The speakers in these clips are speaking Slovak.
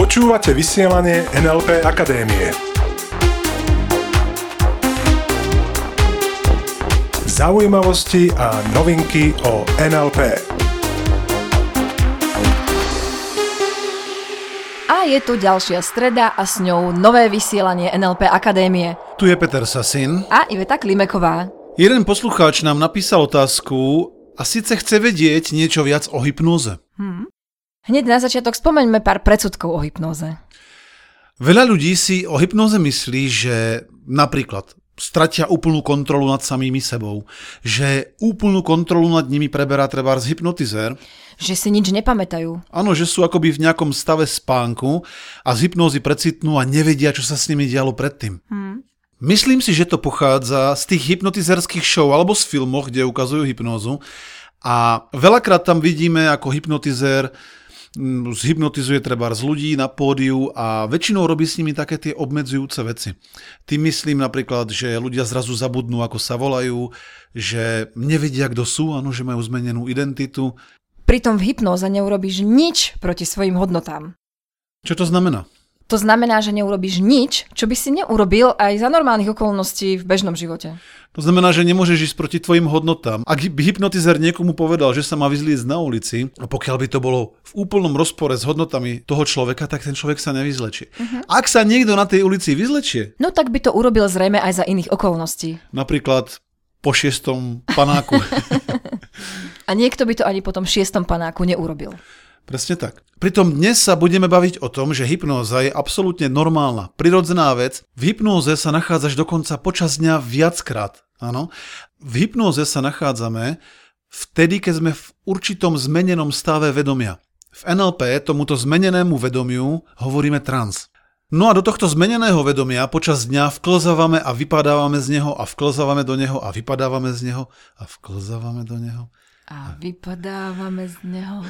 Počúvate vysielanie NLP Akadémie. Zaujímavosti a novinky o NLP. A je tu ďalšia streda a s ňou nové vysielanie NLP Akadémie. Tu je Peter Sasin. A Iveta Klimeková. Jeden poslucháč nám napísal otázku a síce chce vedieť niečo viac o hypnoze. Hneď na začiatok spomeňme pár predsudkov o hypnoze. Veľa ľudí si o hypnoze myslí, že napríklad stratia úplnú kontrolu nad samými sebou, že úplnú kontrolu nad nimi preberá treba z hypnotizér, Že si nič nepamätajú. áno, že sú akoby v nejakom stave spánku a z hypnózy precitnú a nevedia, čo sa s nimi dialo predtým. Myslím si, že to pochádza z tých hypnotizerských show alebo z filmov, kde ukazujú hypnózu a veľakrát tam vidíme, ako hypnotizér mm, zhypnotizuje treba z ľudí na pódiu a väčšinou robí s nimi také tie obmedzujúce veci. Tým myslím napríklad, že ľudia zrazu zabudnú, ako sa volajú, že nevedia, kto sú, áno, že majú zmenenú identitu. Pritom v hypnoze neurobíš nič proti svojim hodnotám. Čo to znamená? To znamená, že neurobíš nič, čo by si neurobil aj za normálnych okolností v bežnom živote. To znamená, že nemôžeš ísť proti tvojim hodnotám. Ak by hypnotizer niekomu povedal, že sa má vyzliecť na ulici, a pokiaľ by to bolo v úplnom rozpore s hodnotami toho človeka, tak ten človek sa nevyzlečie. Ak sa niekto na tej ulici vyzlečie, No tak by to urobil zrejme aj za iných okolností. napríklad po šiestom panáku, A niekto by to ani po tom šiestom panáku neurobil. Presne tak. Pritom dnes sa budeme baviť o tom, že hypnóza je absolútne normálna, prirodzená vec. V hypnóze sa nachádzaš dokonca počas dňa viackrát. Áno. V hypnóze sa nachádzame vtedy, keď sme v určitom zmenenom stave vedomia. V NLP tomuto zmenenému vedomiu hovoríme trans. No a do tohto zmeneného vedomia počas dňa vklzávame a vypadávame z neho a vklzávame do neho a vypadávame z neho a vklzávame do neho. A vypadávame z neho.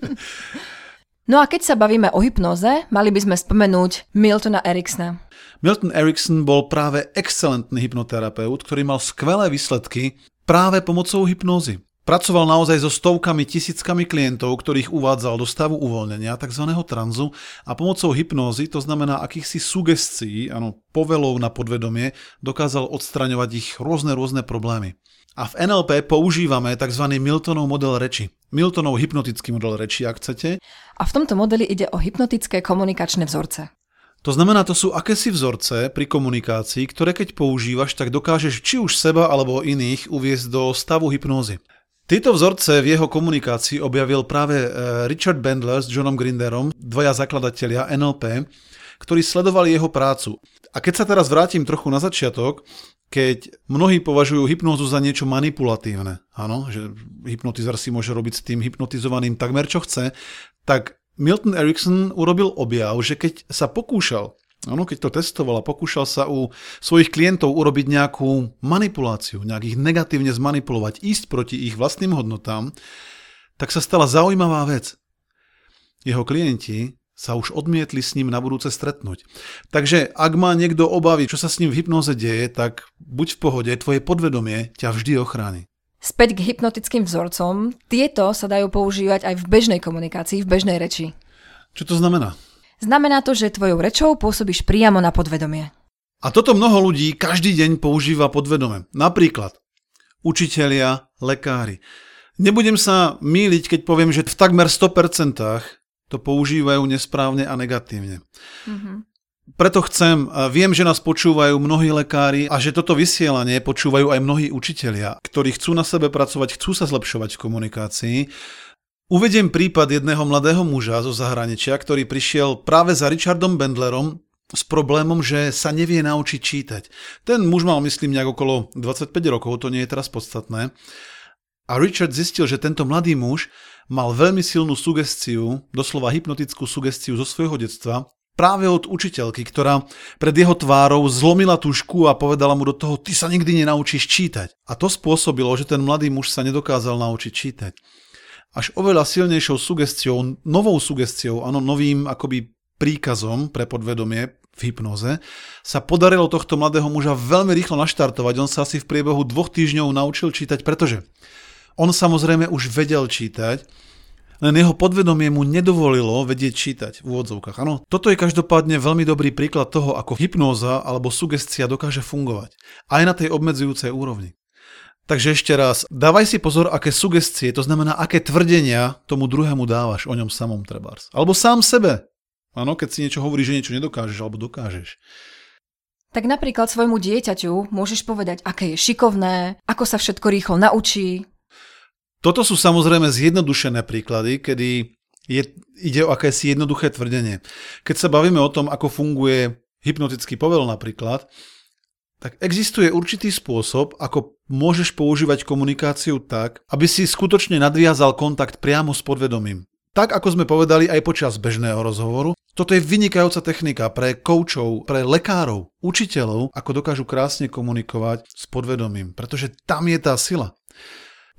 no a keď sa bavíme o hypnoze, mali by sme spomenúť Miltona Ericksona. Milton Erickson bol práve excelentný hypnoterapeut, ktorý mal skvelé výsledky práve pomocou hypnózy. Pracoval naozaj so stovkami, tisíckami klientov, ktorých uvádzal do stavu uvoľnenia, tzv. tranzu a pomocou hypnózy, to znamená akýchsi sugestií, áno, povelov na podvedomie, dokázal odstraňovať ich rôzne rôzne problémy. A v NLP používame tzv. Miltonov model reči. Miltonov hypnotický model reči, ak chcete, A v tomto modeli ide o hypnotické komunikačné vzorce. To znamená, to sú akési vzorce pri komunikácii, ktoré keď používaš, tak dokážeš či už seba alebo iných uviezť do stavu hypnózy. Tieto vzorce v jeho komunikácii objavil práve eh, Richard Bandler s Johnom Grinderom, dvaja zakladatelia NLP, ktorí sledovali jeho prácu. A keď sa teraz vrátim trochu na začiatok, keď mnohí považujú hypnózu za niečo manipulatívne, áno, že hypnotizer si môže robiť s tým hypnotizovaným takmer čo chce, tak Milton Erickson urobil objav, že keď sa pokúšal, áno, keď to testoval a pokúšal sa u svojich klientov urobiť nejakú manipuláciu, nejak ich negatívne zmanipulovať, ísť proti ich vlastným hodnotám, tak sa stala zaujímavá vec. Jeho klienti sa už odmietli s ním na budúce stretnúť. Takže ak má niekto obavy, čo sa s ním v hypnoze deje, tak buď v pohode, tvoje podvedomie ťa vždy ochráni. Späť k hypnotickým vzorcom, tieto sa dajú používať aj v bežnej komunikácii, v bežnej reči. Čo to znamená? Znamená to, že tvojou rečou pôsobíš priamo na podvedomie. A toto mnoho ľudí každý deň používa podvedome. Napríklad učitelia, lekári. Nebudem sa míliť, keď poviem, že v takmer 100% to používajú nesprávne a negatívne. Preto chcem, viem, že nás počúvajú mnohí lekári a že toto vysielanie počúvajú aj mnohí učitelia, ktorí chcú na sebe pracovať, chcú sa zlepšovať v komunikácii. Uvediem prípad jedného mladého muža zo zahraničia, ktorý prišiel práve za Richardom Bendlerom s problémom, že sa nevie naučiť čítať. Ten muž mal, myslím, nejak okolo 25 rokov, to nie je teraz podstatné. A Richard zistil, že tento mladý muž mal veľmi silnú sugestiu, doslova hypnotickú sugestiu zo svojho detstva, práve od učiteľky, ktorá pred jeho tvárou zlomila tušku a povedala mu do toho, ty sa nikdy nenaučíš čítať. A to spôsobilo, že ten mladý muž sa nedokázal naučiť čítať. Až oveľa silnejšou sugestiou, novou sugestiou, áno, novým akoby príkazom pre podvedomie v hypnoze, sa podarilo tohto mladého muža veľmi rýchlo naštartovať. On sa asi v priebehu dvoch týždňov naučil čítať, pretože on samozrejme už vedel čítať, len jeho podvedomie mu nedovolilo vedieť čítať v úvodzovkách. Áno, toto je každopádne veľmi dobrý príklad toho, ako hypnóza alebo sugestia dokáže fungovať. Aj na tej obmedzujúcej úrovni. Takže ešte raz, dávaj si pozor, aké sugestie, to znamená, aké tvrdenia tomu druhému dávaš o ňom samom trebárs. Alebo sám sebe. Áno, keď si niečo hovoríš, že niečo nedokážeš alebo dokážeš. Tak napríklad svojmu dieťaťu môžeš povedať, aké je šikovné, ako sa všetko rýchlo naučí. Toto sú samozrejme zjednodušené príklady, kedy je, ide o akési jednoduché tvrdenie. Keď sa bavíme o tom, ako funguje hypnotický povel napríklad, tak existuje určitý spôsob, ako môžeš používať komunikáciu tak, aby si skutočne nadviazal kontakt priamo s podvedomím. Tak ako sme povedali aj počas bežného rozhovoru, toto je vynikajúca technika pre koučov, pre lekárov, učiteľov, ako dokážu krásne komunikovať s podvedomím, pretože tam je tá sila.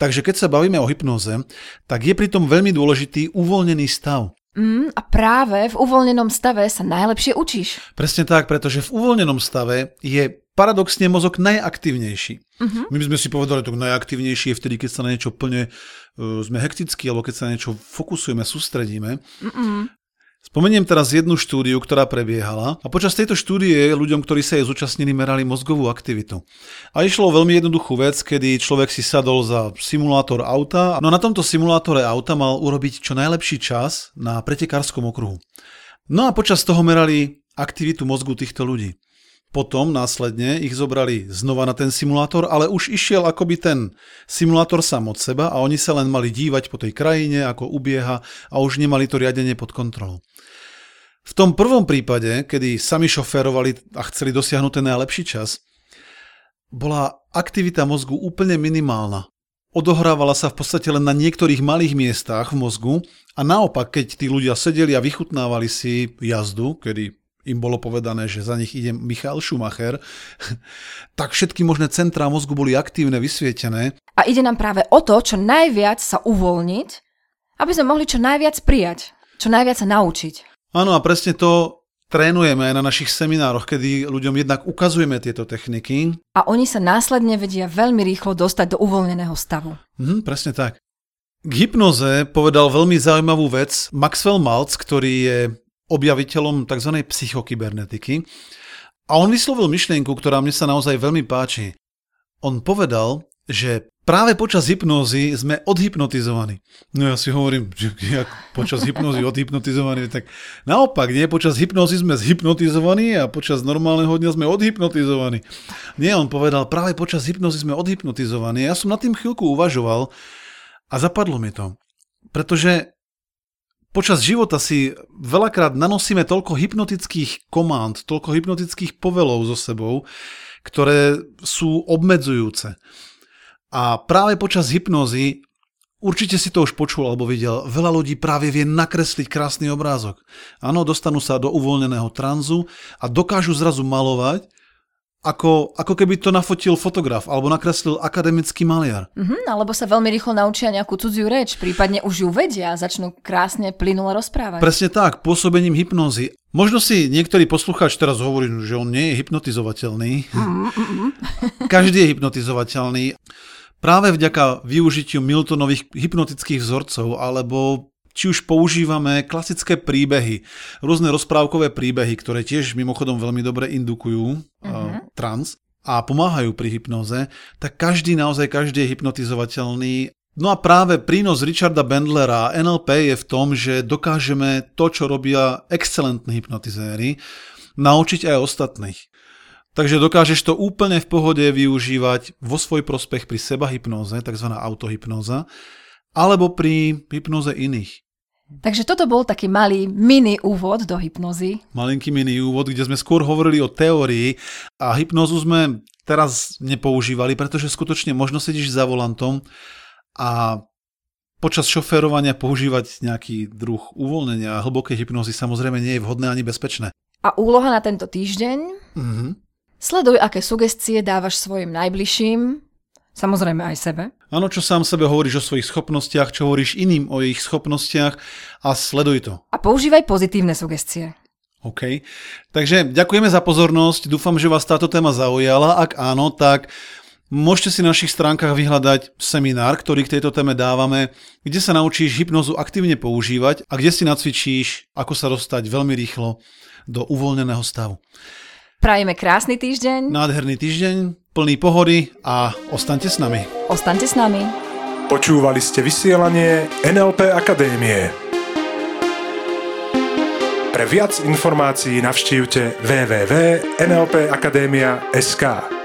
Takže keď sa bavíme o hypnoze, tak je pritom veľmi dôležitý uvoľnený stav. Mm, a práve v uvoľnenom stave sa najlepšie učíš. Presne tak, pretože v uvoľnenom stave je paradoxne mozog najaktívnejší. Uh-huh. My by sme si povedali, že najaktívnejší je vtedy, keď sa na niečo plne uh, sme hektickí, alebo keď sa na niečo fokusujeme, sústredíme. Uh-uh. Spomeniem teraz jednu štúdiu, ktorá prebiehala a počas tejto štúdie ľuďom, ktorí sa jej zúčastnili, merali mozgovú aktivitu. A išlo o veľmi jednoduchú vec, kedy človek si sadol za simulátor auta, no na tomto simulátore auta mal urobiť čo najlepší čas na pretekárskom okruhu. No a počas toho merali aktivitu mozgu týchto ľudí. Potom následne ich zobrali znova na ten simulátor, ale už išiel akoby ten simulátor sám od seba a oni sa len mali dívať po tej krajine, ako ubieha a už nemali to riadenie pod kontrolou. V tom prvom prípade, kedy sami šoférovali a chceli dosiahnuť ten najlepší čas, bola aktivita mozgu úplne minimálna. Odohrávala sa v podstate len na niektorých malých miestach v mozgu a naopak, keď tí ľudia sedeli a vychutnávali si jazdu, kedy im bolo povedané, že za nich ide Michal Schumacher, tak všetky možné centrá mozgu boli aktívne, vysvietené. A ide nám práve o to, čo najviac sa uvoľniť, aby sme mohli čo najviac prijať, čo najviac sa naučiť. Áno a presne to trénujeme aj na našich seminároch, kedy ľuďom jednak ukazujeme tieto techniky. A oni sa následne vedia veľmi rýchlo dostať do uvoľneného stavu. Mhm, presne tak. K hypnoze povedal veľmi zaujímavú vec Maxwell Maltz, ktorý je objaviteľom tzv. psychokybernetiky. A on vyslovil myšlienku, ktorá mne sa naozaj veľmi páči. On povedal, že práve počas hypnózy sme odhypnotizovaní. No ja si hovorím, že jak počas hypnózy odhypnotizovaní, tak naopak, nie, počas hypnózy sme zhypnotizovaní a počas normálneho dňa sme odhypnotizovaní. Nie, on povedal, práve počas hypnózy sme odhypnotizovaní. Ja som nad tým chvíľku uvažoval a zapadlo mi to. Pretože Počas života si veľakrát nanosíme toľko hypnotických kománd, toľko hypnotických povelov so sebou, ktoré sú obmedzujúce. A práve počas hypnozy, určite si to už počul alebo videl, veľa ľudí práve vie nakresliť krásny obrázok. Áno, dostanú sa do uvoľneného tranzu a dokážu zrazu malovať, ako, ako keby to nafotil fotograf alebo nakreslil akademický maliar. Mm-hmm, alebo sa veľmi rýchlo naučia nejakú cudziu reč, prípadne už ju vedia a začnú krásne plynule rozprávať. Presne tak, pôsobením hypnózy. Možno si niektorý poslucháč teraz hovorí, že on nie je hypnotizovateľný. Mm-hmm. Každý je hypnotizovateľný. Práve vďaka využitiu Miltonových hypnotických vzorcov alebo či už používame klasické príbehy, rôzne rozprávkové príbehy, ktoré tiež mimochodom veľmi dobre indukujú uh-huh. Trans a pomáhajú pri hypnoze, tak každý, naozaj každý je hypnotizovateľný. No a práve prínos Richarda Bendlera NLP je v tom, že dokážeme to, čo robia excelentní hypnotizéri, naučiť aj ostatných. Takže dokážeš to úplne v pohode využívať vo svoj prospech pri seba hypnoze, tzv. autohypnoza, alebo pri hypnoze iných. Takže toto bol taký malý mini úvod do hypnozy. Malinký mini úvod, kde sme skôr hovorili o teórii a hypnozu sme teraz nepoužívali, pretože skutočne možno sedíš za volantom a počas šoférovania používať nejaký druh uvoľnenia a hlbokej hypnozy samozrejme nie je vhodné ani bezpečné. A úloha na tento týždeň? Mm-hmm. Sleduj, aké sugestie dávaš svojim najbližším, Samozrejme aj sebe. Áno, čo sám sebe hovoríš o svojich schopnostiach, čo hovoríš iným o ich schopnostiach a sleduj to. A používaj pozitívne sugestie. OK. Takže ďakujeme za pozornosť. Dúfam, že vás táto téma zaujala. Ak áno, tak Môžete si na našich stránkach vyhľadať seminár, ktorý k tejto téme dávame, kde sa naučíš hypnozu aktívne používať a kde si nacvičíš, ako sa dostať veľmi rýchlo do uvoľneného stavu. Prajeme krásny týždeň. Nádherný týždeň, plný pohody a ostaňte s nami. Ostaňte s nami. Počúvali ste vysielanie NLP Akadémie. Pre viac informácií navštívte www.nlpakademia.sk.